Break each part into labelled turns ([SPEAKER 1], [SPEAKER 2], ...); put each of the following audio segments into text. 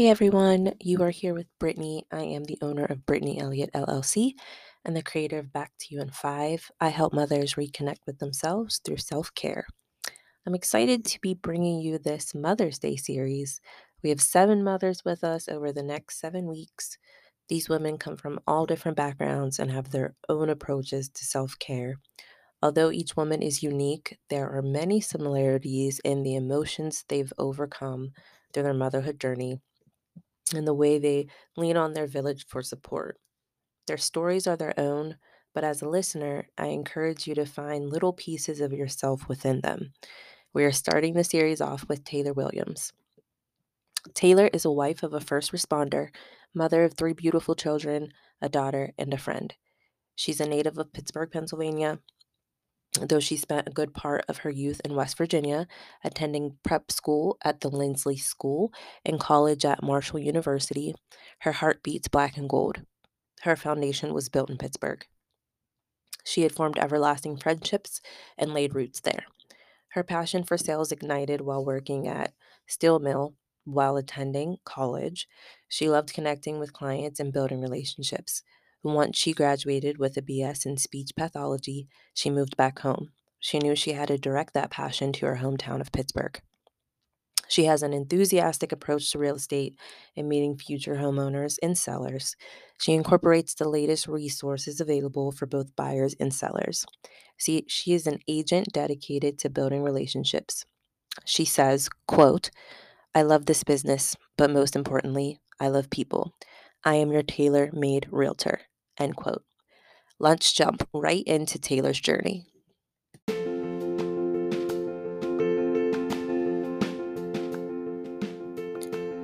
[SPEAKER 1] Hey everyone, you are here with Brittany. I am the owner of Brittany Elliott LLC and the creator of Back to You in Five. I help mothers reconnect with themselves through self care. I'm excited to be bringing you this Mother's Day series. We have seven mothers with us over the next seven weeks. These women come from all different backgrounds and have their own approaches to self care. Although each woman is unique, there are many similarities in the emotions they've overcome through their motherhood journey and the way they lean on their village for support. Their stories are their own, but as a listener, I encourage you to find little pieces of yourself within them. We are starting the series off with Taylor Williams. Taylor is a wife of a first responder, mother of three beautiful children, a daughter, and a friend. She's a native of Pittsburgh, Pennsylvania, though she spent a good part of her youth in West Virginia, attending prep school at the Linsly School and college at Marshall University. Her heart beats black and gold. Her foundation was built in Pittsburgh. She had formed everlasting friendships and laid roots there. Her passion for sales ignited while working at Steel Mill while attending college. She loved connecting with clients and building relationships. Once she graduated with a BS in speech pathology, she moved back home. She knew she had to direct that passion to her hometown of Pittsburgh. She has an enthusiastic approach to real estate and meeting future homeowners and sellers. She incorporates the latest resources available for both buyers and sellers. See, she is an agent dedicated to building relationships. She says, quote, I love this business, but most importantly, I love people. I am your tailor-made realtor. End quote. Let's jump right into Taylor's journey.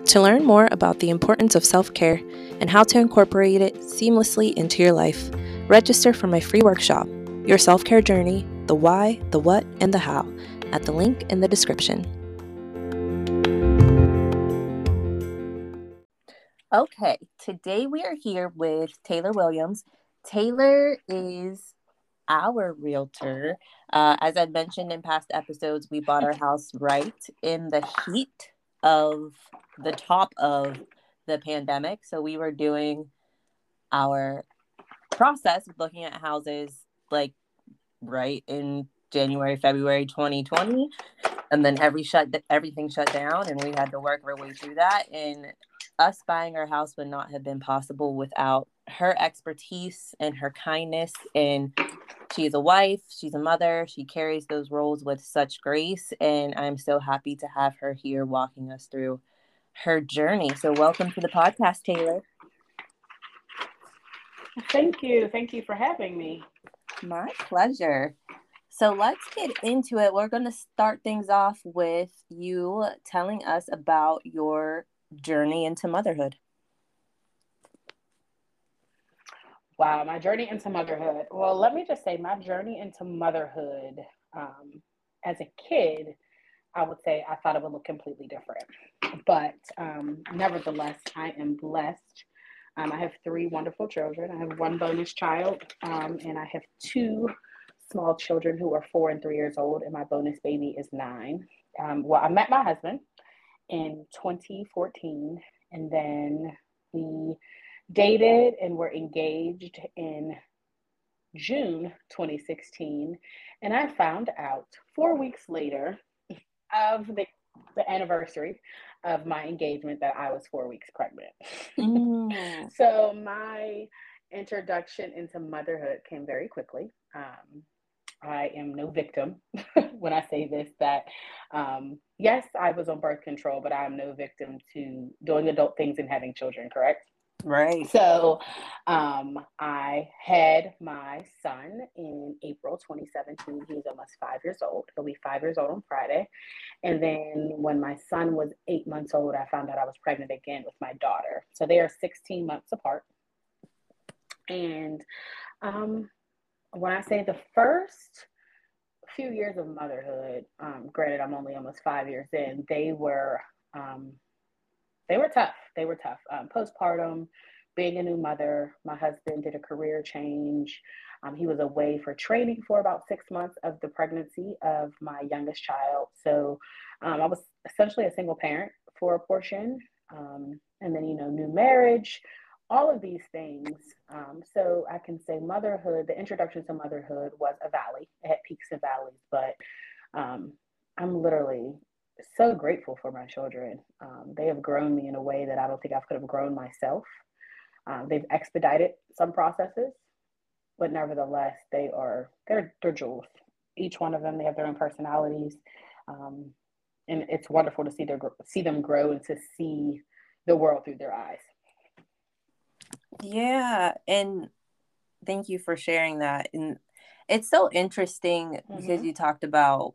[SPEAKER 1] To learn more about the importance of self care and how to incorporate it seamlessly into your life, register for my free workshop, Your Self Care Journey The Why, the What, and the How, at the link in the description. Okay, today we are here with Taylor Williams. Taylor is our realtor. Uh, as I've mentioned in past episodes, we bought our house right in the heat of the top of the pandemic. So we were doing our process of looking at houses like right in January, February 2020. And then every shut everything shut down and we had to work our way through that. And us buying our house would not have been possible without her expertise and her kindness. And she's a wife she's a mother she carries those roles with such grace. And i'm so happy to have her here walking us through her journey. So welcome to the podcast taylor.
[SPEAKER 2] Thank you. Thank you for having me.
[SPEAKER 1] My pleasure. So let's get into it. We're going to start things off with you telling us about your journey into motherhood?
[SPEAKER 2] Wow, my journey into motherhood. Well, let me just say, my journey into motherhood um, as a kid, I would say I thought it would look completely different. But um, nevertheless, I am blessed. Um, I have three wonderful children. I have one bonus child, um, and I have two small children who are four and three years old, and my bonus baby is nine. Um, well, I met my husband in 2014. And then we dated and were engaged in June 2016. And I found out four weeks later of the, the anniversary of my engagement that I was four weeks pregnant. Mm. so my introduction into motherhood came very quickly. Um, I am no victim when I say this that um, yes, I was on birth control, but I am no victim to doing adult things and having children, correct?
[SPEAKER 1] Right.
[SPEAKER 2] So um, I had my son in April 2017. He's almost five years old. He'll be five years old on Friday. And then when my son was eight months old, I found out I was pregnant again with my daughter. So they are 16 months apart. And um, when I say the first few years of motherhood, um, granted I'm only almost five years in, they were um, they were tough. They were tough. Um, postpartum, being a new mother, my husband did a career change. Um, he was away for training for about six months of the pregnancy of my youngest child. So um, I was essentially a single parent for a portion. um, and then, you know, new marriage, all of these things. Um, so I can say motherhood, the introduction to motherhood was a valley. It had peaks and valleys, but um, I'm literally so grateful for my children. Um, they have grown me in a way that I don't think I could have grown myself. Um, they've expedited some processes, but nevertheless, they are they're they're jewels. Each one of them, they have their own personalities, um, and it's wonderful to see their see them grow and to see the world through their eyes.
[SPEAKER 1] Yeah, and thank you for sharing that. And it's so interesting mm-hmm. because you talked about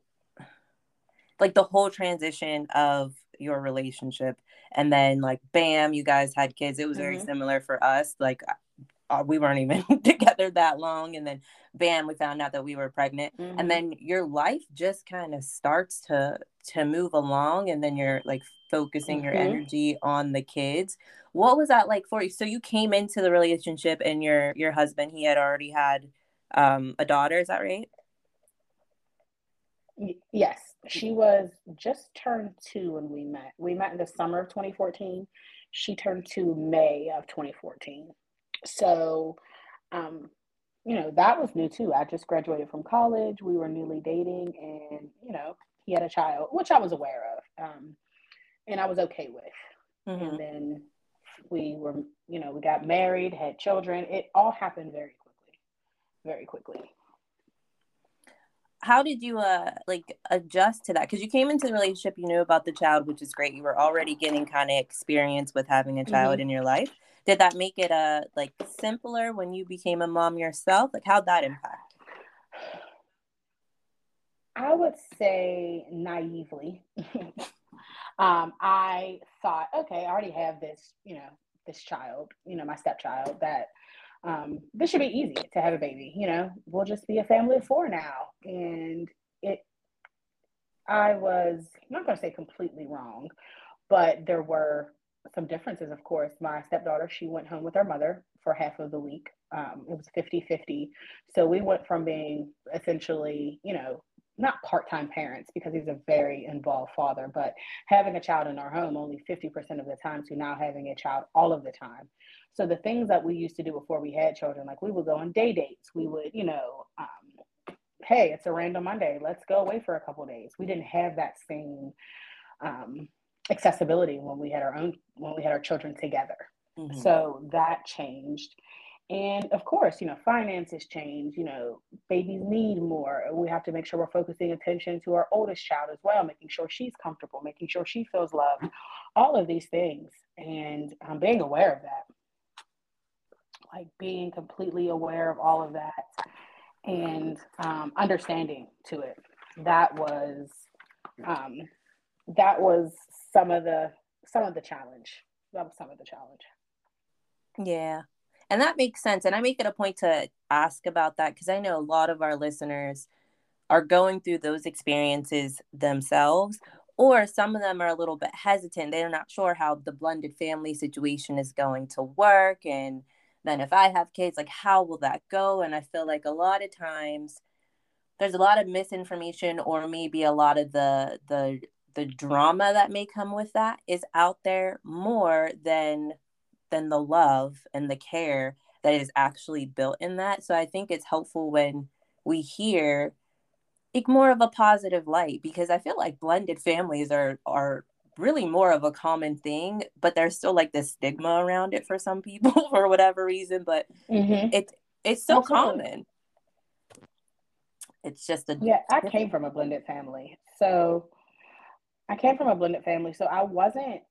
[SPEAKER 1] like the whole transition of your relationship and then like bam you guys had kids it was very mm-hmm. similar for us like uh, we weren't even together that long and then bam we found out that we were pregnant mm-hmm. and then your life just kind of starts to to move along and then you're like focusing mm-hmm. your energy on the kids what was that like for you so you came into the relationship and your your husband he had already had um a daughter is that right
[SPEAKER 2] yes she was just turned two when we met. We met in the summer of 2014. She turned two May of 2014. So, um, you know, that was new too. I just graduated from college. We were newly dating, and you know, he had a child, which I was aware of, um, and I was okay with. Mm-hmm. And then we were, you know, we got married, had children. It all happened very quickly, very quickly
[SPEAKER 1] how did you uh like adjust to that because you came into the relationship you knew about the child which is great you were already getting kind of experience with having a child mm-hmm. in your life did that make it uh like simpler when you became a mom yourself like how'd that impact
[SPEAKER 2] i would say naively um i thought okay i already have this you know this child you know my stepchild that um, this should be easy to have a baby. You know, we'll just be a family of four now. And it, I was not going to say completely wrong, but there were some differences, of course. My stepdaughter, she went home with her mother for half of the week. Um, it was 50 50. So we went from being essentially, you know, not part-time parents because he's a very involved father but having a child in our home only 50% of the time to now having a child all of the time so the things that we used to do before we had children like we would go on day dates we would you know um, hey it's a random monday let's go away for a couple days we didn't have that same um, accessibility when we had our own when we had our children together mm-hmm. so that changed and of course, you know, finances change, you know, babies need more. We have to make sure we're focusing attention to our oldest child as well, making sure she's comfortable, making sure she feels loved, all of these things. And um, being aware of that, like being completely aware of all of that and um, understanding to it. That was, um, that was some of the, some of the challenge. Some of the challenge.
[SPEAKER 1] Yeah. And that makes sense. And I make it a point to ask about that because I know a lot of our listeners are going through those experiences themselves, or some of them are a little bit hesitant. They're not sure how the blended family situation is going to work. And then if I have kids, like how will that go? And I feel like a lot of times there's a lot of misinformation or maybe a lot of the the the drama that may come with that is out there more than than the love and the care that is actually built in that. So I think it's helpful when we hear like more of a positive light because I feel like blended families are are really more of a common thing, but there's still like this stigma around it for some people for whatever reason. But mm-hmm. it it's so common. It's just a
[SPEAKER 2] yeah. I came from a blended family, so I came from a blended family, so I wasn't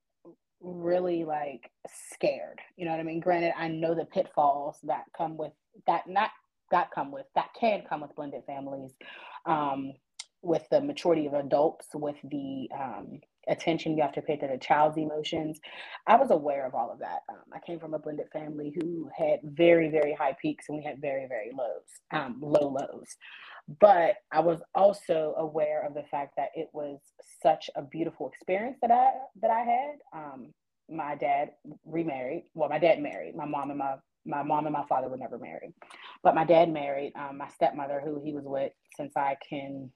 [SPEAKER 2] really like scared. You know what I mean? Granted, I know the pitfalls that come with that, not that come with that can come with blended families, um, with the maturity of adults, with the um, attention you have to pay to the child's emotions. I was aware of all of that. Um, I came from a blended family who had very, very high peaks and we had very, very lows, um, low lows. But I was also aware of the fact that it was such a beautiful experience that I that I had. Um, my dad remarried. Well, my dad married. My mom and my my mom and my father were never married, but my dad married um, my stepmother, who he was with since I can,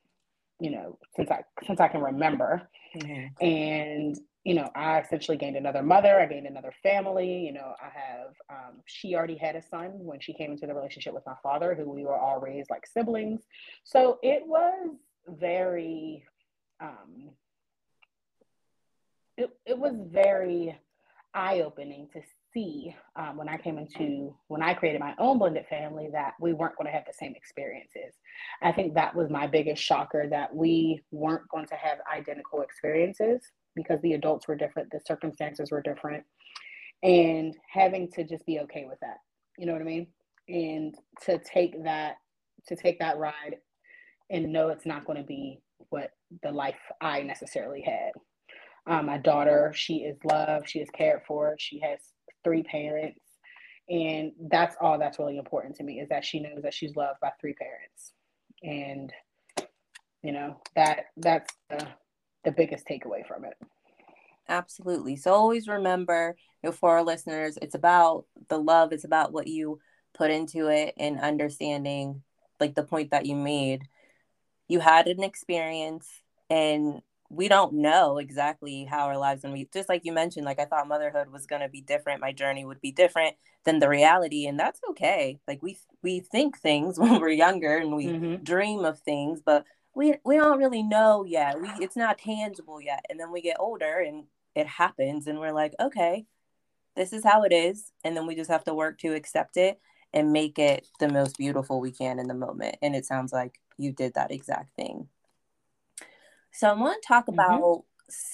[SPEAKER 2] you know, since I since I can remember, mm-hmm. and you know, I essentially gained another mother. I gained another family. You know, I have, um, she already had a son when she came into the relationship with my father, who we were all raised like siblings. So it was very, um, it, it was very eye opening to see um, when I came into when I created my own blended family that we weren't going to have the same experiences. I think that was my biggest shocker that we weren't going to have identical experiences because the adults were different, the circumstances were different, and having to just be okay with that. You know what I mean? And to take that to take that ride and know it's not going to be what the life I necessarily had. Um, my daughter, she is loved, she is cared for, she has three parents, and that's all that's really important to me is that she knows that she's loved by three parents, and you know that that's the, the biggest takeaway from it.
[SPEAKER 1] Absolutely. So always remember, you know, for our listeners, it's about the love. It's about what you put into it and understanding, like the point that you made. You had an experience, and we don't know exactly how our lives gonna be. Just like you mentioned, like I thought motherhood was gonna be different. My journey would be different than the reality, and that's okay. Like we we think things when we're younger and we mm-hmm. dream of things, but we we don't really know yet. We it's not tangible yet. And then we get older and it happens and we're like, okay, this is how it is. And then we just have to work to accept it and make it the most beautiful we can in the moment. And it sounds like you did that exact thing. So I want to talk mm-hmm. about,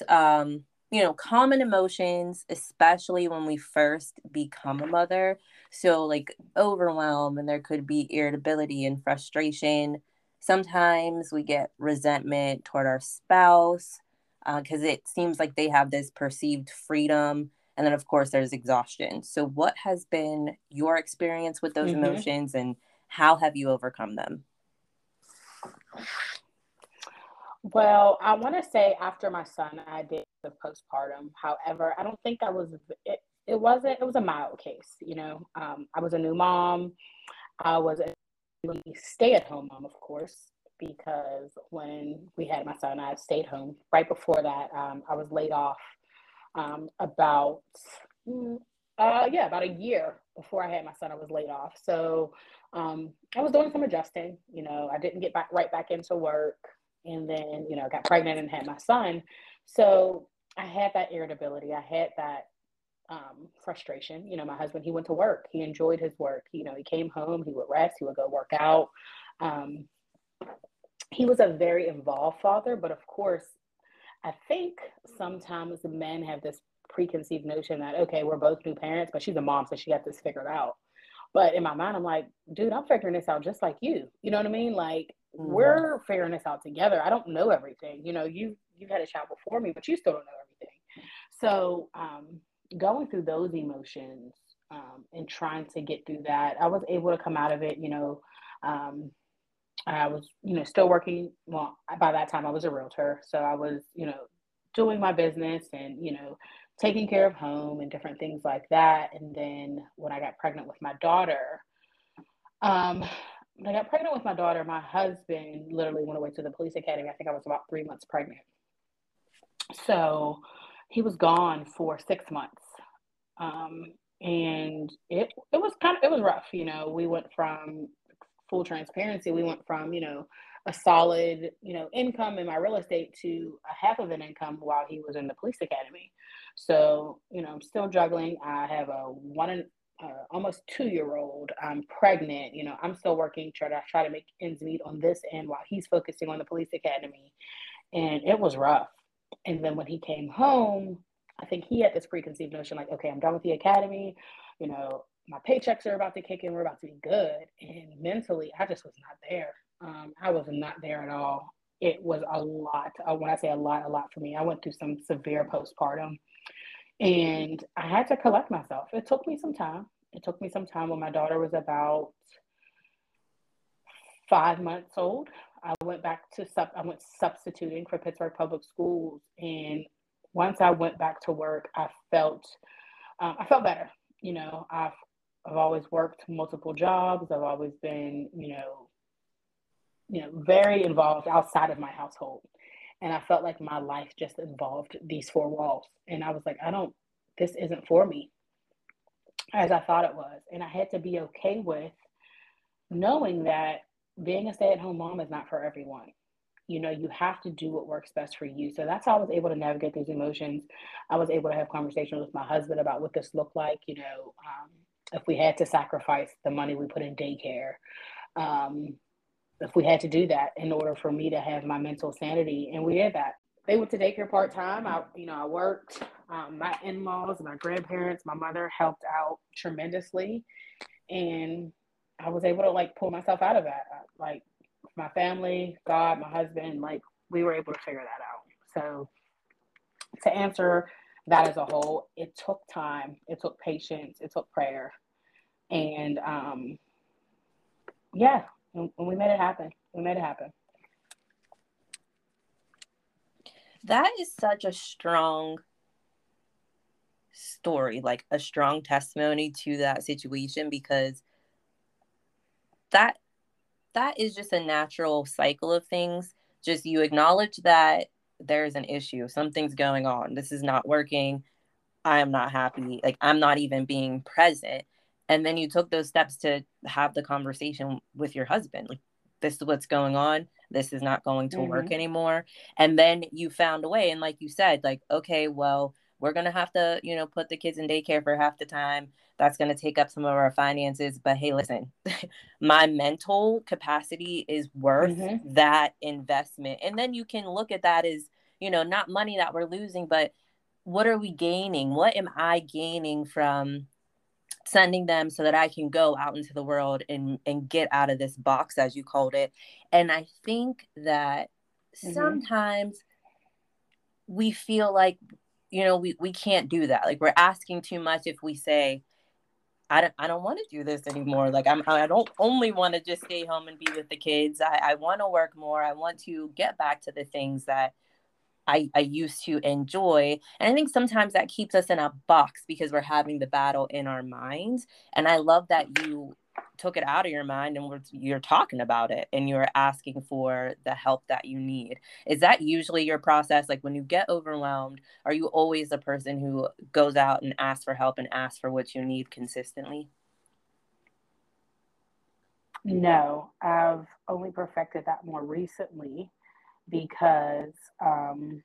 [SPEAKER 1] um, you know, common emotions, especially when we first become a mother. So, like overwhelm, and there could be irritability and frustration. Sometimes we get resentment toward our spouse because uh, it seems like they have this perceived freedom. And then, of course, there's exhaustion. So, what has been your experience with those mm-hmm. emotions and how have you overcome them?
[SPEAKER 2] Well, I want to say after my son, I did the postpartum. However, I don't think I was, it, it wasn't, it was a mild case. You know, um, I was a new mom. I was a stay at home mom, of course, because when we had my son, I stayed home. Right before that, um, I was laid off um, about, mm, uh, yeah, about a year before I had my son, I was laid off. So um, I was doing some adjusting. You know, I didn't get back right back into work and then you know got pregnant and had my son. So i had that irritability. I had that um, frustration. You know my husband he went to work. He enjoyed his work. You know he came home. He would rest. He would go work out. Um, he was a very involved father but of course i think sometimes men have this preconceived notion that okay we're both new parents but she's a mom so she got this figured out. But in my mind i'm like dude i'm figuring this out just like you. You know what i mean? Like. We're figuring this out together. I don't know everything. You know, you you've had a child before me, but you still don't know everything. So um, going through those emotions um, and trying to get through that, I was able to come out of it. You know, um, I was you know still working. Well, by that time I was a realtor, so I was you know doing my business and you know taking care of home and different things like that. And then when I got pregnant with my daughter, um, I got pregnant with my daughter, my husband literally went away to the police academy. I think I was about three months pregnant. So he was gone for six months. Um, and it it was kind of it was rough, you know. We went from full transparency, we went from, you know, a solid, you know, income in my real estate to a half of an income while he was in the police academy. So, you know, I'm still juggling. I have a one uh, almost two year old. I'm pregnant. You know, I'm still working, try to try to make ends meet on this end while he's focusing on the police academy, and it was rough. And then when he came home, I think he had this preconceived notion like, okay, I'm done with the academy. You know, my paychecks are about to kick in. We're about to be good. And mentally, I just was not there. Um, I was not there at all. It was a lot. Uh, when I say a lot, a lot for me. I went through some severe postpartum and I had to collect myself. It took me some time. It took me some time when my daughter was about five months old. I went back to sub I went substituting for Pittsburgh Public Schools and once I went back to work, I felt um, I felt better. You know, I've I've always worked multiple jobs. I've always been, you know, you know, very involved outside of my household. And I felt like my life just involved these four walls. And I was like, I don't, this isn't for me as I thought it was. And I had to be okay with knowing that being a stay at home mom is not for everyone. You know, you have to do what works best for you. So that's how I was able to navigate these emotions. I was able to have conversations with my husband about what this looked like, you know, um, if we had to sacrifice the money we put in daycare, um, if we had to do that in order for me to have my mental sanity. And we did that. They went to daycare part time. I, you know, I worked. Um, my in laws, my grandparents, my mother helped out tremendously, and I was able to like pull myself out of that. Like my family, God, my husband, like we were able to figure that out. So to answer that as a whole, it took time, it took patience, it took prayer, and um, yeah, and we made it happen. We made it happen.
[SPEAKER 1] That is such a strong story, like a strong testimony to that situation because that that is just a natural cycle of things. Just you acknowledge that there's an issue, something's going on. This is not working. I am not happy. Like I'm not even being present and then you took those steps to have the conversation with your husband like this is what's going on this is not going to mm-hmm. work anymore. And then you found a way and like you said like okay well we're going to have to you know put the kids in daycare for half the time. That's going to take up some of our finances. But hey listen my mental capacity is worth mm-hmm. that investment. And then you can look at that as you know not money that we're losing but what are we gaining? What am i gaining from sending them so that I can go out into the world and and get out of this box as you called it. And I think that mm-hmm. sometimes we feel like you know we, we can't do that. Like we're asking too much if we say I don't I don't want to do this anymore. Like I'm I don't only want to just stay home and be with the kids. I, I want to work more. I want to get back to the things that I, I used to enjoy. And I think sometimes that keeps us in a box because we're having the battle in our minds. And I love that you took it out of your mind and you're talking about it and you're asking for the help that you need. Is that usually your process? Like when you get overwhelmed, are you always the person who goes out and asks for help and asks for what you need consistently?
[SPEAKER 2] No, I've only perfected that more recently because um,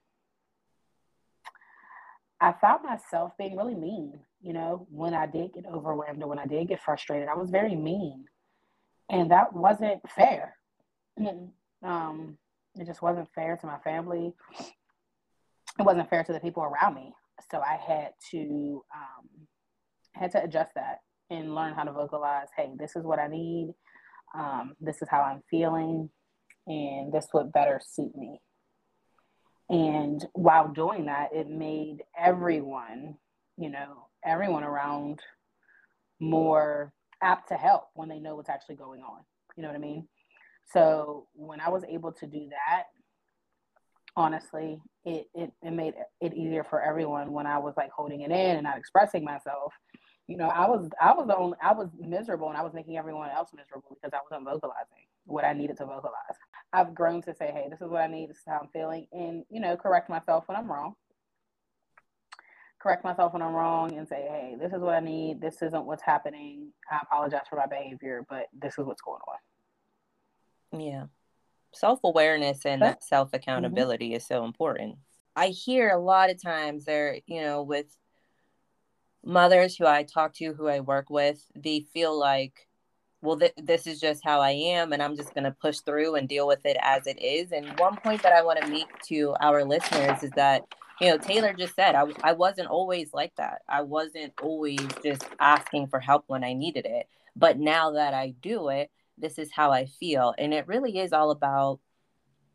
[SPEAKER 2] I found myself being really mean. You know, when I did get overwhelmed or when I did get frustrated, I was very mean, and that wasn't fair. um, it just wasn't fair to my family. It wasn't fair to the people around me. So I had to um, had to adjust that and learn how to vocalize. Hey, this is what I need. Um, this is how I'm feeling and this would better suit me. And while doing that, it made everyone, you know, everyone around more apt to help when they know what's actually going on. You know what I mean? So when I was able to do that, honestly, it, it, it made it easier for everyone when I was like holding it in and not expressing myself. You know, I was I was the only I was miserable and I was making everyone else miserable because I wasn't vocalizing what I needed to vocalize. I've grown to say, hey, this is what I need, this is how I'm feeling, and you know, correct myself when I'm wrong. Correct myself when I'm wrong and say, hey, this is what I need, this isn't what's happening. I apologize for my behavior, but this is what's going
[SPEAKER 1] on. Yeah. Self awareness and self accountability mm-hmm. is so important. I hear a lot of times there, you know, with mothers who I talk to, who I work with, they feel like well, th- this is just how I am, and I'm just going to push through and deal with it as it is. And one point that I want to make to our listeners is that, you know, Taylor just said, I, I wasn't always like that. I wasn't always just asking for help when I needed it. But now that I do it, this is how I feel. And it really is all about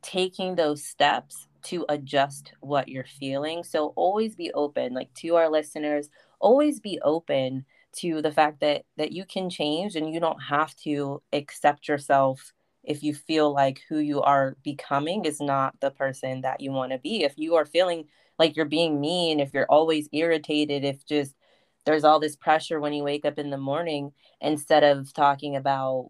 [SPEAKER 1] taking those steps to adjust what you're feeling. So always be open, like to our listeners, always be open to the fact that that you can change and you don't have to accept yourself if you feel like who you are becoming is not the person that you want to be if you are feeling like you're being mean if you're always irritated if just there's all this pressure when you wake up in the morning instead of talking about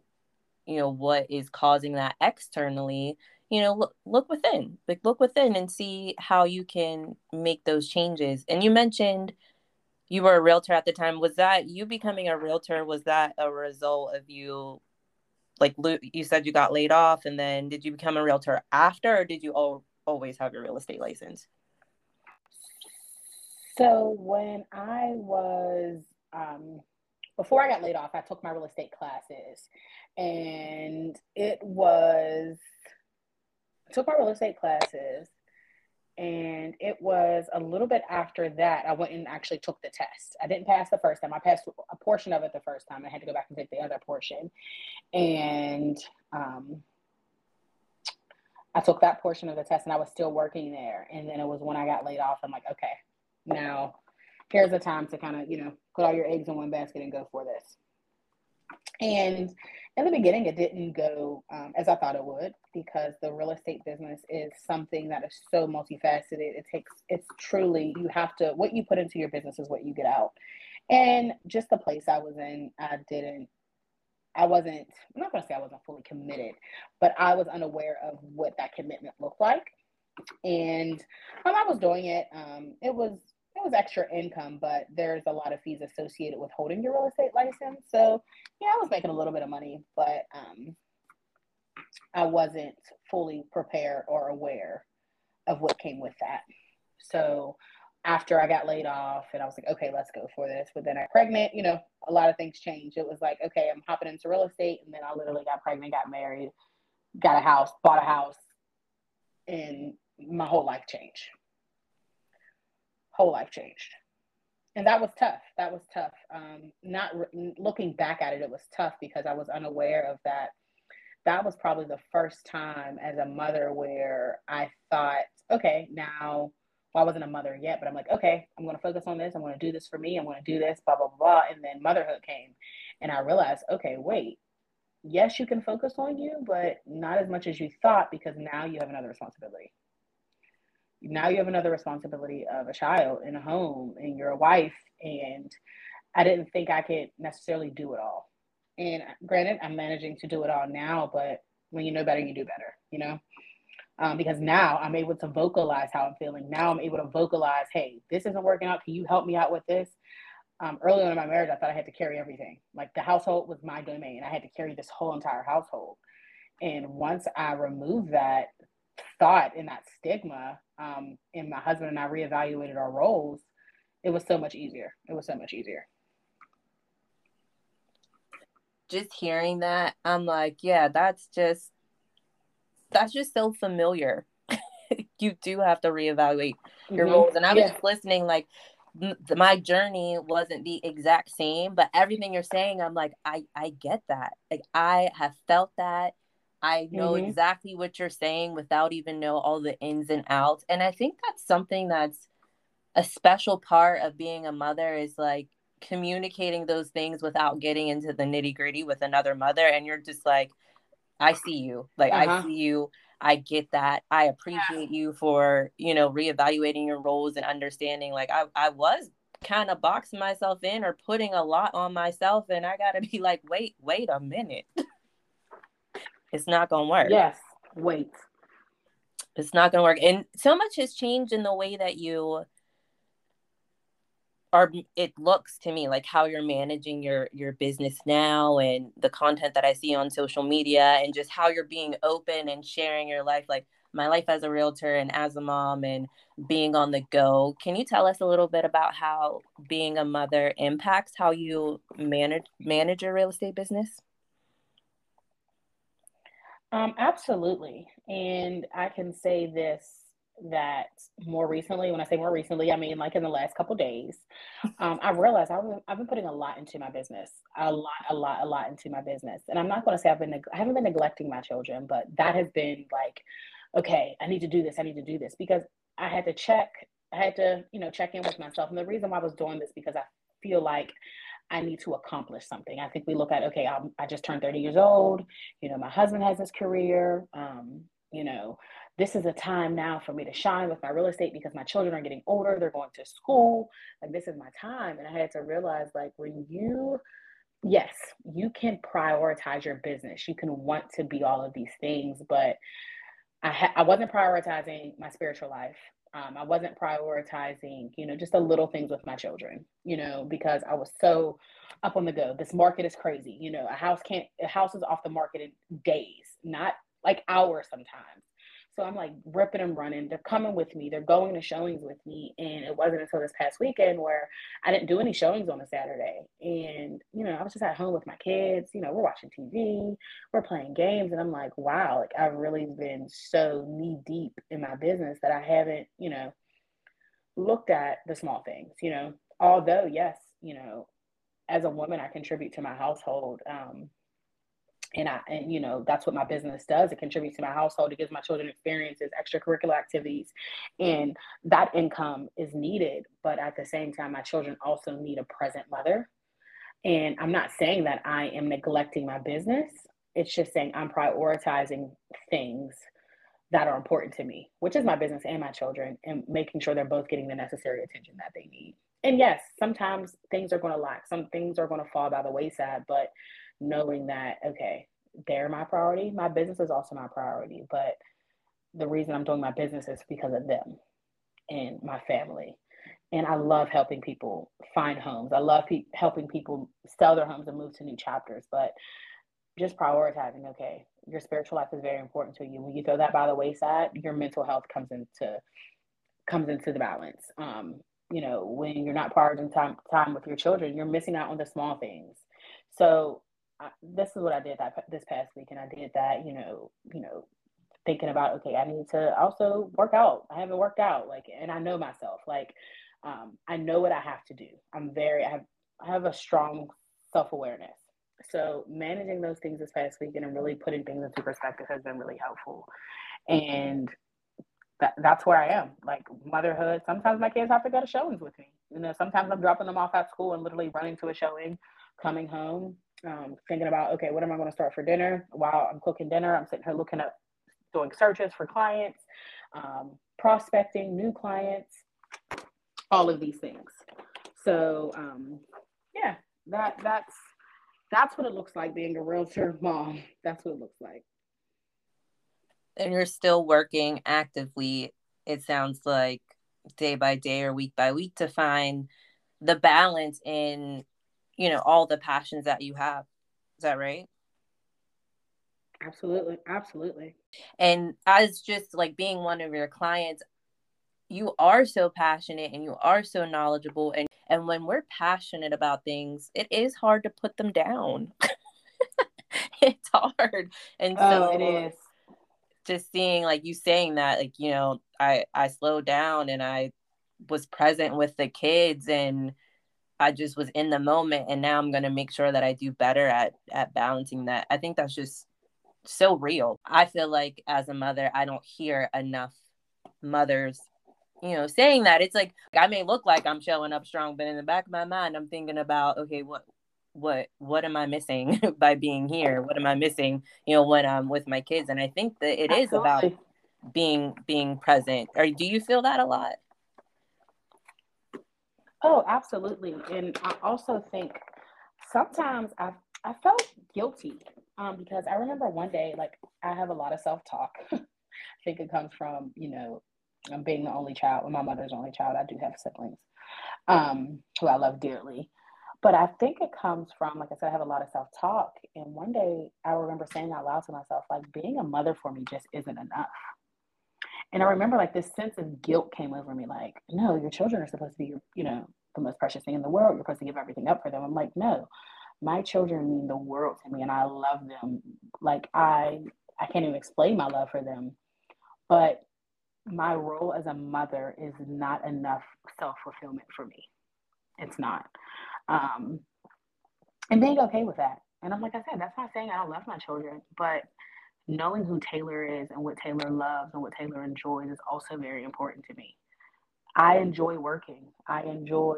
[SPEAKER 1] you know what is causing that externally you know, look, look within, like look within and see how you can make those changes. And you mentioned you were a realtor at the time. Was that you becoming a realtor? Was that a result of you, like you said, you got laid off, and then did you become a realtor after, or did you always have your real estate license?
[SPEAKER 2] So when I was um, before I got laid off, I took my real estate classes, and it was I took my real estate classes, and it was a little bit after that I went and actually took the test. I didn't pass the first time. I passed a portion of it the first time. I had to go back and take the other portion, and um, I took that portion of the test, and I was still working there. And then it was when I got laid off. I'm like, okay, now here's the time to kind of you know put all your eggs in one basket and go for this and in the beginning it didn't go um, as i thought it would because the real estate business is something that is so multifaceted it takes it's truly you have to what you put into your business is what you get out and just the place i was in i didn't I wasn't, I'm not to say I wasn't fully committed, but I was unaware of what that commitment looked like. And when I was doing it, um, it was it was extra income, but there's a lot of fees associated with holding your real estate license. So yeah, I was making a little bit of money, but um, I wasn't fully prepared or aware of what came with that. So after I got laid off and I was like, okay, let's go for this. But then I pregnant, you know, a lot of things changed. It was like, okay, I'm hopping into real estate. And then I literally got pregnant, got married, got a house, bought a house, and my whole life changed. Whole life changed. And that was tough. That was tough. Um, not re- looking back at it, it was tough because I was unaware of that. That was probably the first time as a mother where I thought, okay, now well, I wasn't a mother yet, but I'm like, okay, I'm going to focus on this. I'm going to do this for me. I'm going to do this, blah, blah, blah. And then motherhood came. And I realized, okay, wait, yes, you can focus on you, but not as much as you thought because now you have another responsibility. Now you have another responsibility of a child in a home and you're a wife. And I didn't think I could necessarily do it all. And granted, I'm managing to do it all now, but when you know better, you do better, you know? Um, because now I'm able to vocalize how I'm feeling. Now I'm able to vocalize, hey, this isn't working out. Can you help me out with this? Um, early on in my marriage, I thought I had to carry everything. Like the household was my domain. I had to carry this whole entire household. And once I removed that thought and that stigma, um, and my husband and I reevaluated our roles, it was so much easier. It was so much easier.
[SPEAKER 1] Just hearing that, I'm like, yeah, that's just that's just so familiar. you do have to reevaluate your mm-hmm. roles. And I was yeah. just listening, like my journey wasn't the exact same, but everything you're saying, I'm like, I I get that. Like I have felt that. I know mm-hmm. exactly what you're saying without even know all the ins and outs. And I think that's something that's a special part of being a mother is like communicating those things without getting into the nitty gritty with another mother. And you're just like, I see you. Like uh-huh. I see you. I get that. I appreciate yeah. you for, you know, reevaluating your roles and understanding like I, I was kind of boxing myself in or putting a lot on myself and I gotta be like, wait, wait a minute. it's not gonna work.
[SPEAKER 2] Yes. Wait.
[SPEAKER 1] It's not gonna work. And so much has changed in the way that you are it looks to me like how you're managing your your business now and the content that I see on social media and just how you're being open and sharing your life like my life as a realtor and as a mom and being on the go. Can you tell us a little bit about how being a mother impacts how you manage manage your real estate business?
[SPEAKER 2] Um, absolutely. And I can say this that more recently, when I say more recently, I mean like in the last couple days, um, I realized I've been, I've been putting a lot into my business, a lot, a lot, a lot into my business. And I'm not going to say I've been, I haven't been neglecting my children, but that has been like, okay, I need to do this, I need to do this because I had to check, I had to, you know, check in with myself. And the reason why I was doing this because I feel like I need to accomplish something. I think we look at, okay, I'm, i just turned 30 years old. You know, my husband has his career. Um, you know, this is a time now for me to shine with my real estate because my children are getting older, they're going to school. Like, this is my time. And I had to realize, like, when you, yes, you can prioritize your business, you can want to be all of these things, but I, ha- I wasn't prioritizing my spiritual life. Um, I wasn't prioritizing, you know, just the little things with my children, you know, because I was so up on the go. This market is crazy. You know, a house can't, a house is off the market in days, not like hours sometimes. So I'm like ripping and running. They're coming with me. They're going to showings with me. And it wasn't until this past weekend where I didn't do any showings on a Saturday. And, you know, I was just at home with my kids. You know, we're watching TV, we're playing games. And I'm like, wow, like I've really been so knee deep in my business that I haven't, you know, looked at the small things, you know. Although, yes, you know, as a woman, I contribute to my household. Um, and I and you know that's what my business does. It contributes to my household. It gives my children experiences, extracurricular activities, and that income is needed. But at the same time, my children also need a present mother. And I'm not saying that I am neglecting my business. It's just saying I'm prioritizing things that are important to me, which is my business and my children, and making sure they're both getting the necessary attention that they need. And yes, sometimes things are going to lack. Some things are going to fall by the wayside, but knowing that, okay, they're my priority. My business is also my priority, but the reason I'm doing my business is because of them and my family. And I love helping people find homes. I love pe- helping people sell their homes and move to new chapters, but just prioritizing, okay, your spiritual life is very important to you. When you throw that by the wayside, your mental health comes into comes into the balance. Um, you know, when you're not prioritizing time time with your children, you're missing out on the small things. So I, this is what I did that this past week, and I did that. You know, you know, thinking about okay, I need to also work out. I haven't worked out, like, and I know myself. Like, um, I know what I have to do. I'm very, I have, I have a strong self awareness. So managing those things this past week and really putting things into perspective has been really helpful. And that, that's where I am. Like motherhood. Sometimes my kids have to go to showings with me. You know, sometimes I'm dropping them off at school and literally running to a showing, coming home, um, thinking about, okay, what am I going to start for dinner? While I'm cooking dinner, I'm sitting here looking up, doing searches for clients, um, prospecting new clients, all of these things. So um, yeah, that that's that's what it looks like being a realtor mom. That's what it looks like.
[SPEAKER 1] And you're still working actively. It sounds like day by day or week by week to find the balance in you know all the passions that you have. Is that right?
[SPEAKER 2] Absolutely. Absolutely.
[SPEAKER 1] And as just like being one of your clients you are so passionate and you are so knowledgeable. And and when we're passionate about things it is hard to put them down. It's hard. And
[SPEAKER 2] oh, so it is.
[SPEAKER 1] Just seeing like you saying that like you know i i slowed down and i was present with the kids and I just was in the moment and now I'm going to make sure that I do better at at balancing that. I think that's just so real. I feel like as a mother, I don't hear enough mothers, you know, saying that. It's like I may look like I'm showing up strong, but in the back of my mind, I'm thinking about, okay, what what what am I missing by being here? What am I missing, you know, when I'm with my kids? And I think that it Absolutely. is about being being present. Or do you feel that a lot?
[SPEAKER 2] Oh, absolutely. And I also think sometimes I I felt guilty um, because I remember one day, like I have a lot of self talk. I think it comes from you know um, being the only child. My mother's only child. I do have siblings um, who I love dearly, but I think it comes from like I said, I have a lot of self talk. And one day I remember saying out loud to myself, like being a mother for me just isn't enough. And I remember like this sense of guilt came over me, like, no, your children are supposed to be, your, you know, the most precious thing in the world. You're supposed to give everything up for them. I'm like, no, my children mean the world to me and I love them. Like I I can't even explain my love for them. But my role as a mother is not enough self-fulfillment for me. It's not. Um, and being okay with that. And I'm like I said, that's not saying I don't love my children, but knowing who Taylor is and what Taylor loves and what Taylor enjoys is also very important to me. I enjoy working. I enjoy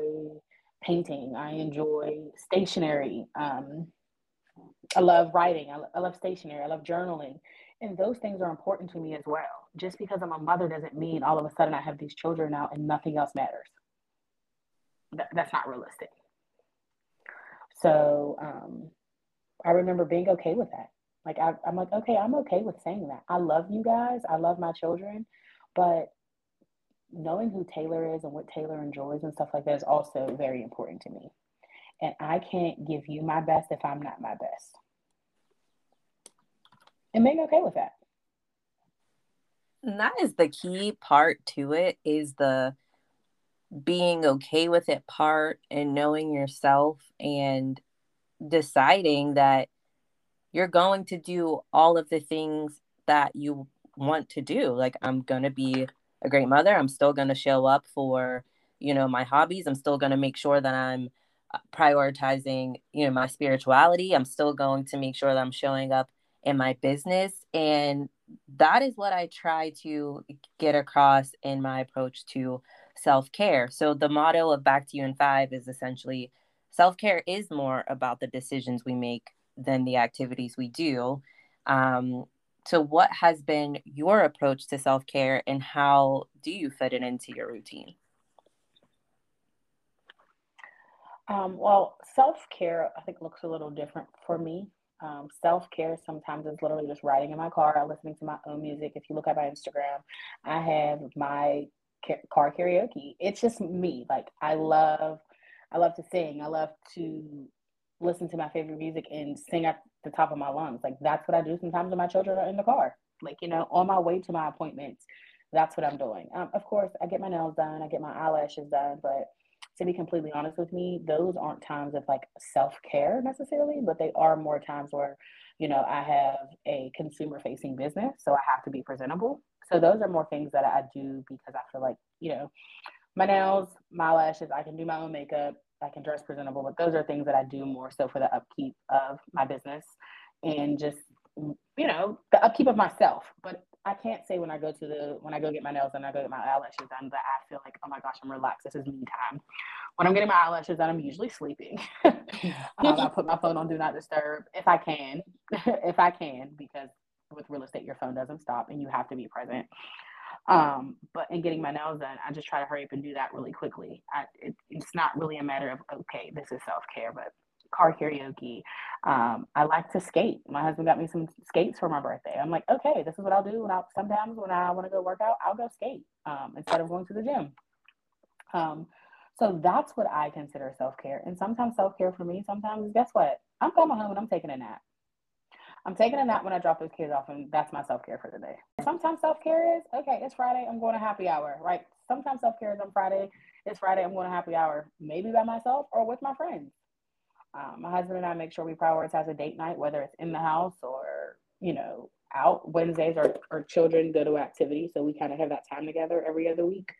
[SPEAKER 2] painting. I enjoy stationery. Um, I love writing. I, I love stationery. I love journaling. And those things are important to me as well. Just because I'm a mother doesn't mean all of a sudden I have these children now and nothing else matters. Th- that's not realistic. So um, I remember being okay with that Like I, I'm like, okay, I'm okay with saying that. I love you guys. I love my children, but knowing who Taylor is and what Taylor enjoys and stuff like that is also very important to me. And I can't give you my best if I'm not my best. And being okay with that.
[SPEAKER 1] And that is the key part to it is the being okay with it part and knowing yourself and deciding that you're going to do all of the things that you want to do. Like, I'm going to be a great mother. I'm still going to show up for, you know, my hobbies. I'm still going to make sure that I'm uh, prioritizing, you know, my spirituality. I'm still going to make sure that I'm showing up in my business. And that is what I try to get across in my approach to self care. So, the motto of Back to You in Five is essentially self care is more about the decisions we make than the activities we do. Um, so, what has been your approach to self care and how do you fit it into your routine?
[SPEAKER 2] Um, well, self care, I think, looks a little different for me. Um, self care sometimes is literally just riding in my car, listening to my own music. If you look at my Instagram, I have my car karaoke. It's just me. Like I love, I love to sing. I love to listen to my favorite music and sing at the top of my lungs. Like that's what I do sometimes when my children are in the car. Like you know, on my way to my appointments, that's what I'm doing. Um, of course, I get my nails done, I get my eyelashes done, but to be completely honest with me, those aren't times of like self care necessarily, but they are more times where, you know, I have a consumer facing business, so I have to be presentable. So those are more things that I do because I feel like, you know, my nails, my lashes, I can do my own makeup, I can dress presentable, but those are things that I do more so for the upkeep of my business and just, you know, the upkeep of myself. But I can't say when I go to the when I go get my nails and I go get my eyelashes done that I feel like oh my gosh I'm relaxed. This is me time. When I'm getting my eyelashes done, I'm usually sleeping. um, I put my phone on do not disturb if I can, if I can, because with real estate your phone doesn't stop and you have to be present. Um, but in getting my nails done, I just try to hurry up and do that really quickly. I, it, it's not really a matter of okay, this is self care, but car karaoke. Um, I like to skate. My husband got me some skates for my birthday. I'm like, okay, this is what I'll do. When I sometimes when I want to go work out, I'll go skate um, instead of going to the gym. Um, so that's what I consider self care. And sometimes self care for me, sometimes guess what? I'm coming home and I'm taking a nap. I'm taking a nap when I drop those kids off, and that's my self care for the day. Sometimes self care is okay. It's Friday. I'm going to happy hour. Right. Sometimes self care is on Friday. It's Friday. I'm going to happy hour, maybe by myself or with my friends. Um, my husband and I make sure we prioritize a date night, whether it's in the house or, you know, out. Wednesdays our, our children go to activity, so we kind of have that time together every other week.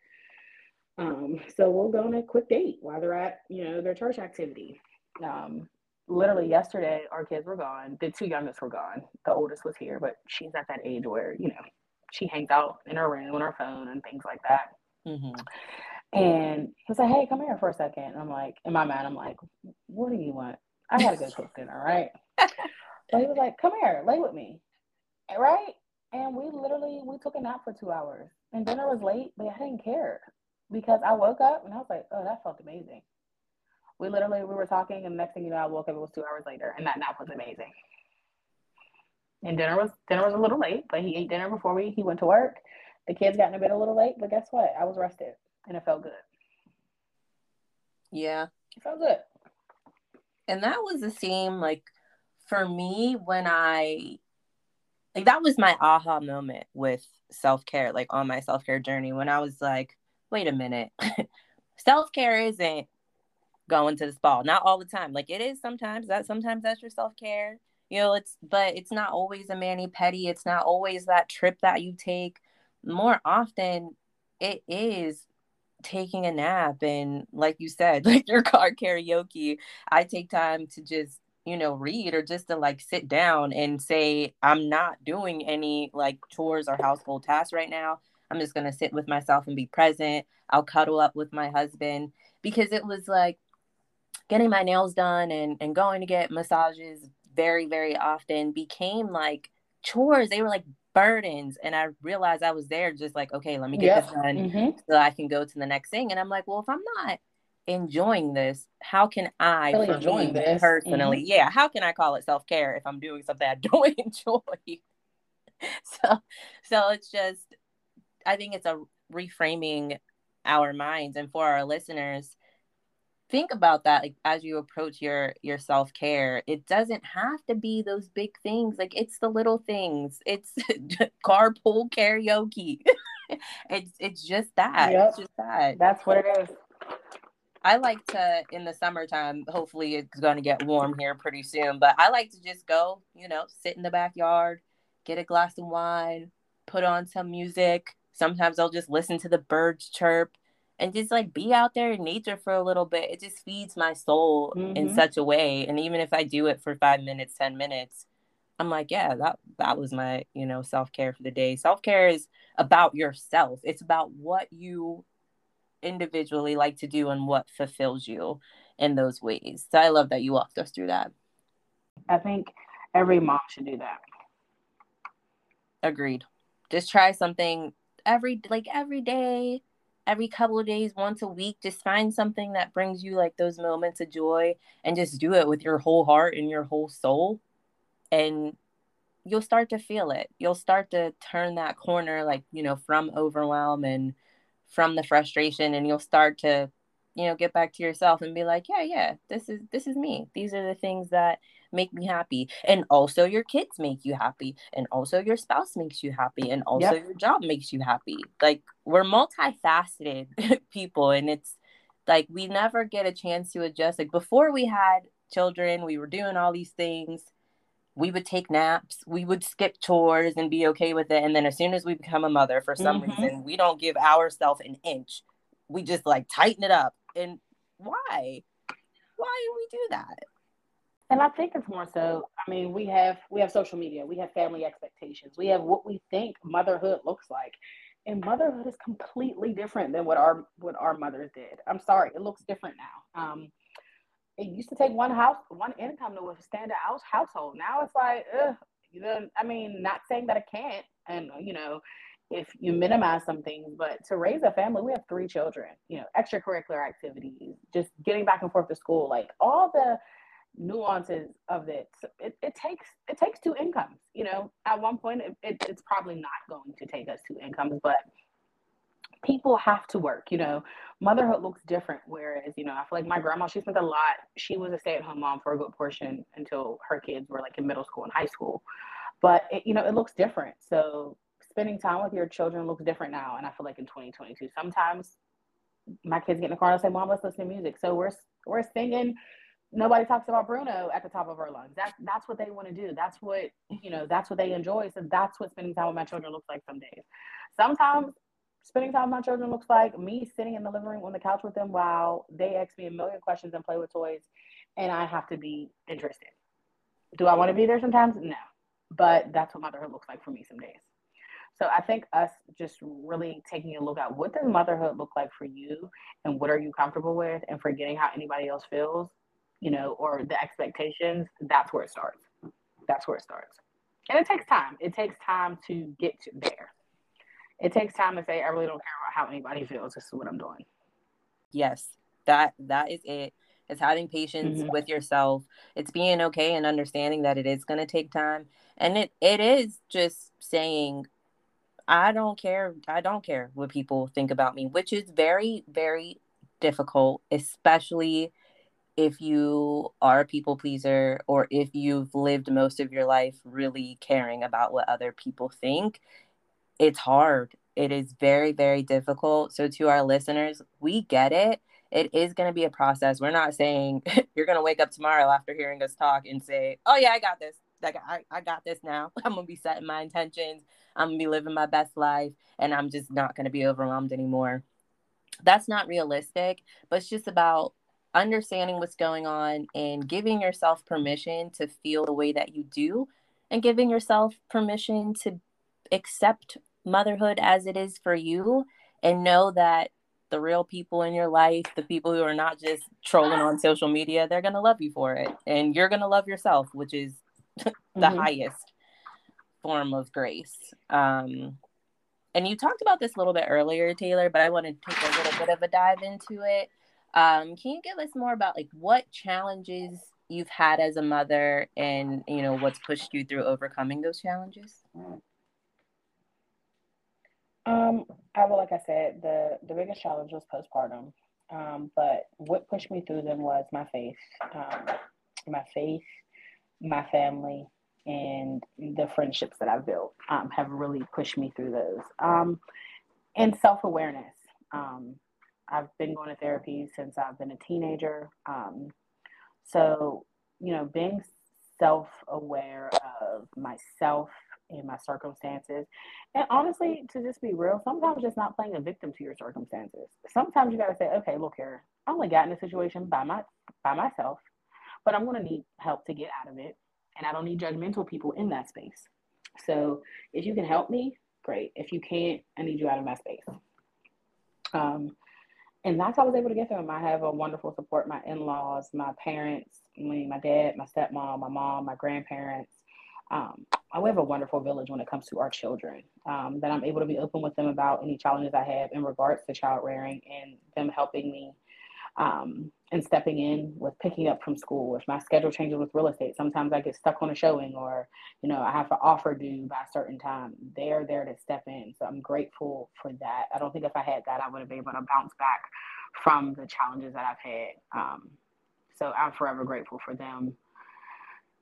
[SPEAKER 2] Um, so we'll go on a quick date while they're at, you know, their church activity. Um, literally yesterday, our kids were gone. The two youngest were gone. The oldest was here, but she's at that age where, you know, she hangs out in her room on her phone and things like that. Mm-hmm. And he was like, hey, come here for a second. And I'm like, in my mind, I'm like, what do you want? I gotta go cook dinner, right? but he was like, come here, lay with me. Right? And we literally we took a nap for two hours. And dinner was late, but I didn't care because I woke up and I was like, oh, that felt amazing. We literally we were talking, and next thing you know, I woke up. It was two hours later, and that nap was amazing. And dinner was dinner was a little late, but he ate dinner before we he went to work. The kids got in bed a little late, but guess what? I was rested and it felt good.
[SPEAKER 1] Yeah.
[SPEAKER 2] It felt good.
[SPEAKER 1] And that was the same, like, for me, when I, like, that was my aha moment with self care, like, on my self care journey, when I was like, wait a minute, self care isn't going to the spa. Not all the time. Like, it is sometimes that, sometimes that's your self care. You know, it's, but it's not always a mani pedi. It's not always that trip that you take. More often, it is taking a nap and like you said like your car karaoke i take time to just you know read or just to like sit down and say i'm not doing any like chores or household tasks right now i'm just going to sit with myself and be present i'll cuddle up with my husband because it was like getting my nails done and and going to get massages very very often became like chores they were like burdens and i realized i was there just like okay let me get yep. this done mm-hmm. so i can go to the next thing and i'm like well if i'm not enjoying this, how can I
[SPEAKER 2] really enjoying this
[SPEAKER 1] personally? Mm-hmm. Yeah, how can I call it self care if I'm doing something I don't enjoy? so, so it's just, I think it's a reframing our minds and for our listeners think about that like as you approach your your self-care it doesn't have to be those big things like it's the little things it's carpool karaoke it's it's just that yep. it's just that
[SPEAKER 2] that's what it is
[SPEAKER 1] I like to in the summertime, hopefully it's going to get warm here pretty soon, but I like to just go, you know, sit in the backyard, get a glass of wine, put on some music. Sometimes I'll just listen to the birds chirp and just like be out there in nature for a little bit. It just feeds my soul mm-hmm. in such a way. And even if I do it for 5 minutes, 10 minutes, I'm like, yeah, that that was my, you know, self-care for the day. Self-care is about yourself. It's about what you individually like to do and what fulfills you in those ways. So I love that you walked us through that.
[SPEAKER 2] I think every mom should do that.
[SPEAKER 1] Agreed. Just try something every like every day, every couple of days, once a week. Just find something that brings you like those moments of joy and just do it with your whole heart and your whole soul. And you'll start to feel it. You'll start to turn that corner like, you know, from overwhelm and from the frustration and you'll start to you know get back to yourself and be like yeah yeah this is this is me these are the things that make me happy and also your kids make you happy and also your spouse makes you happy and also yep. your job makes you happy like we're multifaceted people and it's like we never get a chance to adjust like before we had children we were doing all these things we would take naps, we would skip chores and be okay with it. And then as soon as we become a mother, for some mm-hmm. reason, we don't give ourselves an inch. We just like tighten it up. And why? Why do we do that?
[SPEAKER 2] And I think it's more so, I mean, we have we have social media, we have family expectations, we have what we think motherhood looks like. And motherhood is completely different than what our what our mothers did. I'm sorry, it looks different now. Um, it used to take one house, one income to withstand a house household. Now it's like, ugh, I mean, not saying that it can't, and you know, if you minimize some things, but to raise a family, we have three children, you know, extracurricular activities, just getting back and forth to school, like all the nuances of it. It, it takes it takes two incomes. You know, at one point, it, it, it's probably not going to take us two incomes, but people have to work, you know. Motherhood looks different. Whereas, you know, I feel like my grandma, she spent a lot, she was a stay at home mom for a good portion until her kids were like in middle school and high school. But, it, you know, it looks different. So spending time with your children looks different now. And I feel like in 2022, sometimes my kids get in the car and say, Mom, let's listen to music. So we're, we're singing nobody talks about Bruno at the top of our lungs. That's that's what they want to do. That's what you know. That's what they enjoy. So that's what spending time with my children looks like some days. Sometimes spending time with my children looks like me sitting in the living room on the couch with them while they ask me a million questions and play with toys, and I have to be interested. Do I want to be there sometimes? No, but that's what motherhood looks like for me some days. So I think us just really taking a look at what does motherhood look like for you, and what are you comfortable with, and forgetting how anybody else feels, you know, or the expectations. That's where it starts. That's where it starts, and it takes time. It takes time to get to there it takes time to say I really don't care about how anybody feels. This is what I'm doing.
[SPEAKER 1] Yes, that that is it. It's having patience mm-hmm. with yourself. It's being okay and understanding that it is going to take time, and it it is just saying, I don't care. I don't care what people think about me, which is very very difficult, especially if you are a people pleaser or if you've lived most of your life really caring about what other people think it's hard. It is very, very difficult. So, to our listeners, we get it. It is going to be a process. We're not saying you're going to wake up tomorrow after hearing us talk and say, Oh, yeah, I got this. Like, I, I got this now. I'm to be setting my intentions. I'm to be living my best life. And I'm just not to be overwhelmed anymore. That's not realistic, but it's just about understanding what's going on and giving yourself permission to feel the way that you do and giving yourself permission to accept motherhood as it is for you and know that the real people in your life, the people who are not just trolling on social media, they're to love you for it. And you're to love yourself, which is the mm-hmm. highest form of grace. Um, and you talked about this a little bit earlier, Taylor, but I want to take a little bit of a dive into it. Um, can you give us more about like what challenges you've had as a mother and you know what's pushed you through overcoming those challenges?
[SPEAKER 2] Um, I well, like I said, the the biggest challenge was postpartum. Um, but what pushed me through them was my faith, um, my faith, my family, and the friendships that I've built um, have really pushed me through those. Um, and self awareness. Um, I've been going to therapy since I've been a teenager. Um, so, you know, being self aware of myself and my circumstances. And honestly, to just be real, sometimes just not playing a victim to your circumstances. Sometimes you gotta say, okay, look here, I only got in a situation by my by myself, but I'm gonna need help to get out of it. And I don't need judgmental people in that space. So if you can help me, great. If you can't, I need you out of my space. Um, and that's how I was able to get them. I have a wonderful support. My in-laws, my parents, my dad, my stepmom, my mom, my grandparents. Um, we have a wonderful village when it comes to our children. Um, that I'm able to be open with them about any challenges I have in regards to child rearing and them helping me um, and stepping in with picking up from school. If my schedule changes with real estate, sometimes I get stuck on a showing or, you know, I have an offer due by a certain time. They're there to step in. So I'm grateful for that. I don't think if I had that, I would have been able to bounce back from the challenges that I've had. Um, so I'm forever grateful for them.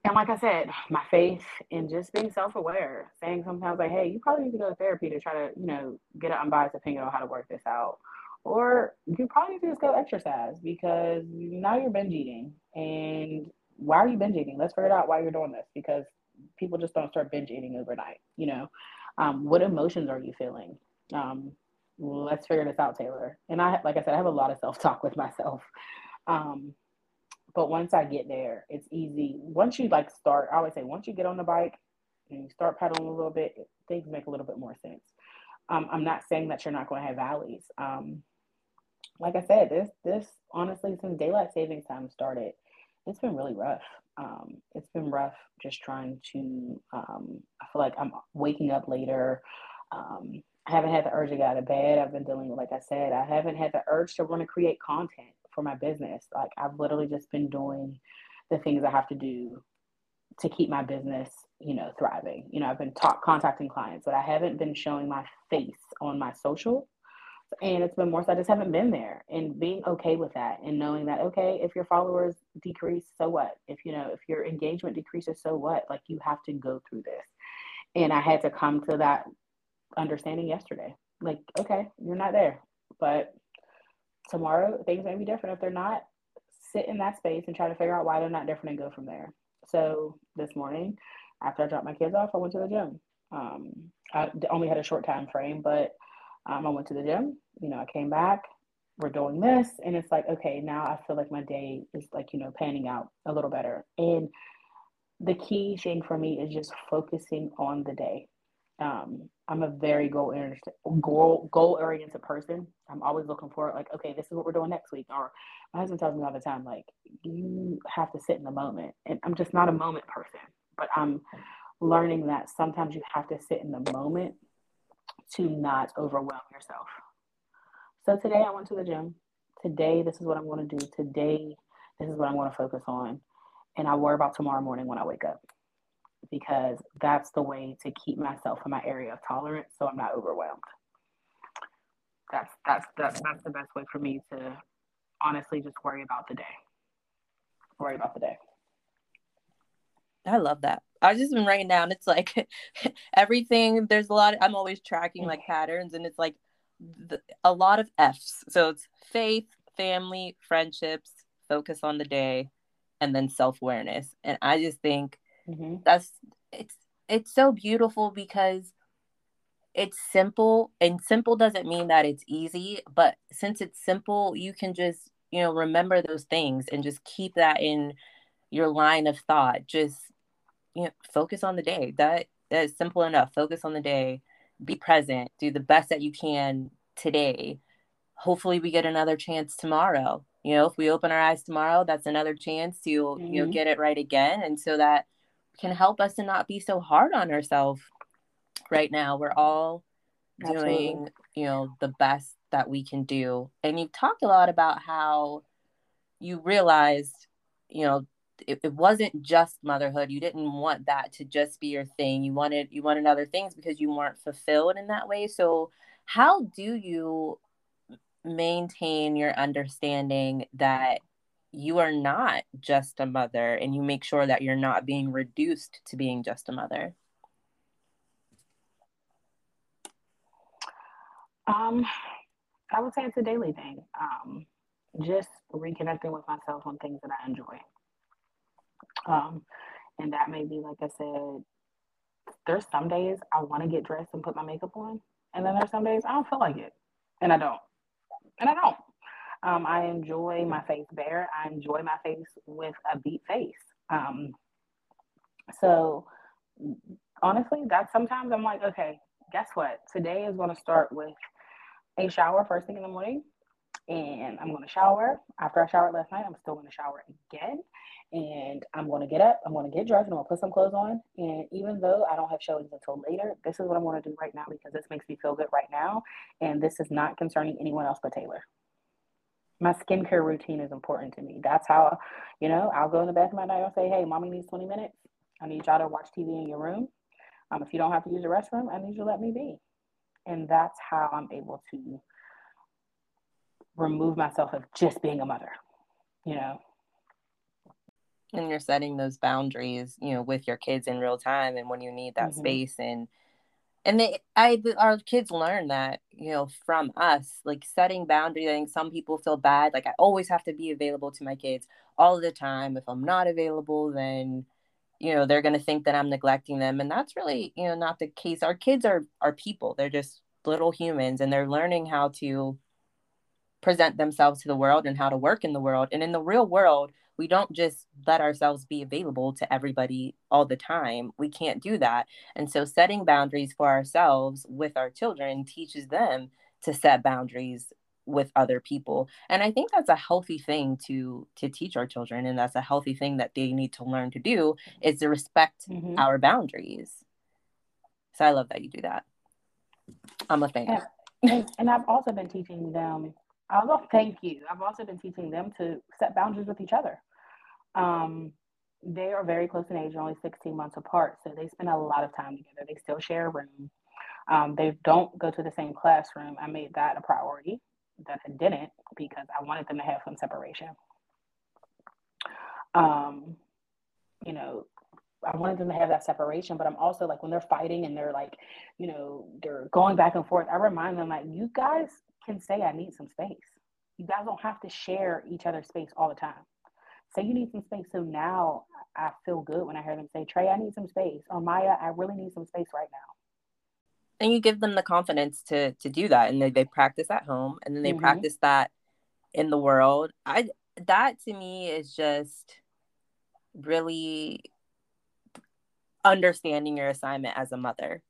[SPEAKER 2] And like I said, my faith in just being self-aware, saying sometimes like, hey, you probably need to go to therapy to try to, you know, get an unbiased opinion on how to work this out or you probably need to just go exercise because now you're binge eating. And why are you binge eating? Let's figure out why you're doing this because people just don't start binge eating overnight. You know, um, what emotions are you feeling? Um, let's figure this out, Taylor. And I, like I said, I have a lot of self talk with myself. Um, but once I get there, it's easy. Once you like start, I always say, once you get on the bike and you start pedaling a little bit, things make a little bit more sense. Um, I'm not saying that you're not going to have valleys. Um, like I said, this this honestly since daylight savings time started, it's been really rough. Um, it's been rough just trying to. Um, I feel like I'm waking up later. Um, I haven't had the urge to get out of bed. I've been dealing with, like I said, I haven't had the urge to want to create content for my business. Like I've literally just been doing the things I have to do to keep my business, you know, thriving. You know, I've been talk, contacting clients, but I haven't been showing my face on my social and it's been more so I just haven't been there and being okay with that and knowing that okay if your followers decrease so what? If you know if your engagement decreases so what? Like you have to go through this. And I had to come to that understanding yesterday. Like okay you're not there but tomorrow things may be different. If they're not sit in that space and try to figure out why they're not different and go from there. So this morning after I dropped my kids off I went to the gym. Um, I only had a short time frame but um, I went to the gym, you know, I came back, we're doing this. And it's like, okay, now I feel like my day is like, you know, panning out a little better. And the key thing for me is just focusing on the day. Um, I'm a very goal goal goal oriented person. I'm always looking for like, okay, this is what we're doing next week. Or my husband tells me all the time, like, you have to sit in the moment. And I'm just not a moment person, but I'm learning that sometimes you have to sit in the moment to not overwhelm yourself. So today I went to the gym. Today, this is what I'm going to do. Today, this is what I'm going to focus on. And I worry about tomorrow morning when I wake up because that's the way to keep myself in my area of tolerance so I'm not overwhelmed. That's that's that's that's the best way for me to honestly just worry about the day. Worry about the day.
[SPEAKER 1] I love that. I just been writing down. It's like everything. There's a lot. Of, I'm always tracking like patterns, and it's like the, a lot of F's. So it's faith, family, friendships, focus on the day, and then self awareness. And I just think mm-hmm. that's it's it's so beautiful because it's simple, and simple doesn't mean that it's easy. But since it's simple, you can just you know remember those things and just keep that in your line of thought. Just you know, focus on the day. That that is simple enough. Focus on the day. Be present. Do the best that you can today. Hopefully we get another chance tomorrow. You know, if we open our eyes tomorrow, that's another chance to, mm-hmm. you know, mm-hmm. get it right again. And so that can help us to not be so hard on ourselves right now. We're all Absolutely. doing you know, the best that we can do. And you've talked a lot about how you realized, you know, it, it wasn't just motherhood. You didn't want that to just be your thing. You wanted you wanted other things because you weren't fulfilled in that way. So how do you maintain your understanding that you are not just a mother and you make sure that you're not being reduced to being just a mother?
[SPEAKER 2] Um, I would say it's a daily thing. Um, just reconnecting with myself on things that I enjoy. Um, and that may be, like I said, there's some days I want to get dressed and put my makeup on, and then there's some days I don't feel like it, and I don't, and I don't. Um, I enjoy my face bare. I enjoy my face with a beat face. Um, so honestly, that sometimes I'm like, okay, guess what? Today is going to start with a shower first thing in the morning, and I'm going to shower. After I showered last night, I'm still going to shower again, and I'm to get up. I'm to get dressed, and I'm to put some clothes on. And even though I don't have showings until later, this is what I'm to do right now because this makes me feel good right now, and this is not concerning anyone else but Taylor my skincare routine is important to me. That's how, you know, I'll go in the bathroom at night and say, hey, mommy needs 20 minutes. I need y'all to watch TV in your room. Um, if you don't have to use the restroom, I need you to let me be. And that's how I'm able to remove myself of just being a mother, you know.
[SPEAKER 1] And you're setting those boundaries, you know, with your kids in real time and when you need that mm-hmm. space and and they i our kids learn that you know from us like setting boundaries i think some people feel bad like i always have to be available to my kids all the time. If i'm not available then you know they're going to think that i'm neglecting them. And that's really you know not the case. Our kids are are people. They're just little humans and they're learning how to present themselves to the world and how to work in the world. And in the real world we don't just let ourselves be available to everybody all the time. We can't do that. And so setting boundaries for ourselves with our children teaches them to set boundaries with other people. And I think that's a healthy thing to to teach our children and that's a healthy thing that they need to learn to do is to respect mm-hmm. our boundaries. So I love that you do that. I'm a fan.
[SPEAKER 2] And, and, and I've also been teaching them I'll thank you. I've also been teaching them to set boundaries with each other. Um, they are very close in age, only 16 months apart, so they spend a lot of time together. They still share a room. Um, they don't go to the same classroom. I made that a priority that I didn't because I wanted them to have some separation. Um, you know, I wanted them to have that separation, but I'm also like when they're fighting and they're like, you know, they're going back and forth. I remind them like, you guys can say I need some space. You guys don't have to share each other's space all the time. Say you need some space. So now I feel good when I hear them say, Trey, I need some space. Or Maya, I really need some space right now.
[SPEAKER 1] And you give them the confidence to to do that. And they, they practice at home and then they mm-hmm. practice that in the world. I that to me is just really understanding your assignment as a mother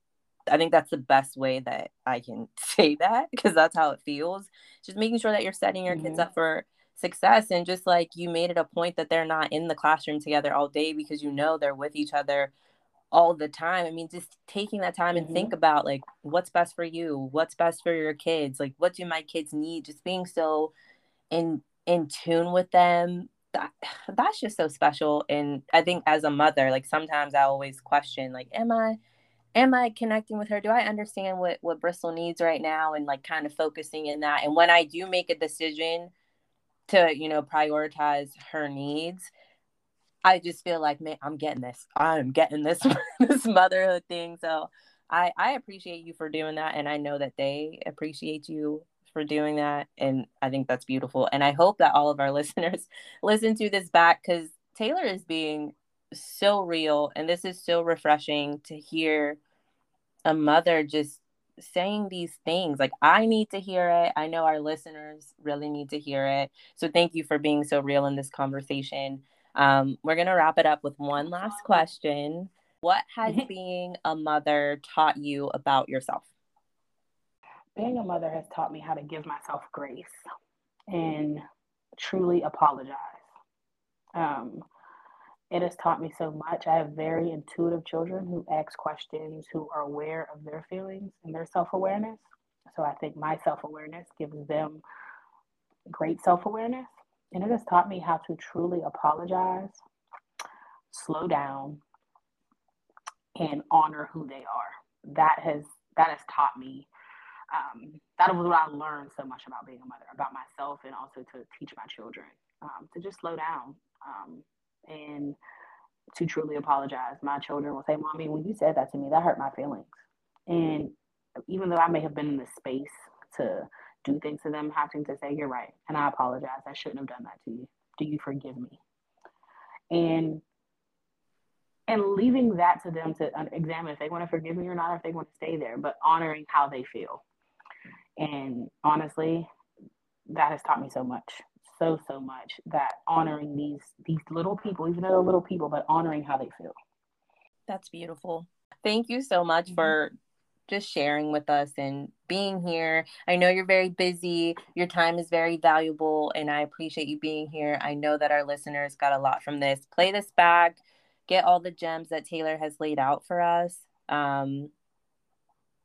[SPEAKER 1] I think that's the best way that I can say that because that's how it feels. Just making sure that you're setting your mm-hmm. kids up for success and just like you made it a point that they're not in the classroom together all day because you know they're with each other all the time. I mean, just taking that time mm-hmm. and think about like what's best for you, what's best for your kids, like what do my kids need, just being so in in tune with them. That, that's just so special. And I think as a mother, like sometimes I always question, like, am I am I connecting with her? Do I understand what what Bristol needs right now and like kind of focusing in that? And when I do make a decision to, you know, prioritize her needs, I just feel like, man, I'm getting this. I'm getting this this motherhood thing. So I I appreciate you for doing that and I know that they appreciate you for doing that and I think that's beautiful. And I hope that all of our listeners listen to this back cuz Taylor is being so real and this is so refreshing to hear a mother just saying these things. Like i need to hear it. I know our listeners really need to hear it. So thank you for being so real in this conversation. Um, we're going to wrap it up with one last question. What has being a mother taught you about yourself?
[SPEAKER 2] Being a mother has taught me how to give myself grace and truly apologize. Um, it has taught me so much. I have very intuitive children who ask questions, who are aware of their feelings and their self awareness. So I think my self awareness gives them great self awareness. And it has taught me how to truly apologize, slow down, and honor who they are. That has that has taught me. Um, that was what I learned so much about being a mother, about myself, and also to teach my children um, to just slow down um, and to truly apologize. My children will say, "Mommy, when you said that to me, that hurt my feelings." And even though I may have been in the space to do things to them, having to say, You're right, and I apologize. I shouldn't have done that to you. Do you forgive me? And and leaving that to them to examine if they want to forgive me or not, or if they want to stay there, but honoring how they feel. And honestly, that has taught me so much, so so much. That honoring these these little people, even though they're little people, but honoring how they feel.
[SPEAKER 1] That's beautiful. Thank you so much mm-hmm. for just sharing with us and being here. I know you're very busy. Your time is very valuable, and I appreciate you being here. I know that our listeners got a lot from this. Play this back, get all the gems that Taylor has laid out for us. Um,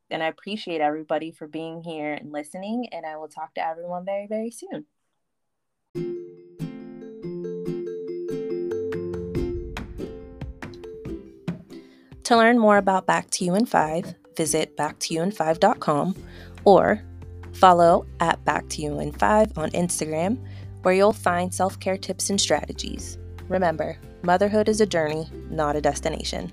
[SPEAKER 1] and I appreciate everybody for being here and listening. And I will talk to everyone very, very soon. To learn more about Back to You in 5, visit backtoyouin5.com or follow at Back to You in 5 on Instagram, where you'll find self care tips and strategies. Remember, motherhood is a journey, not a destination.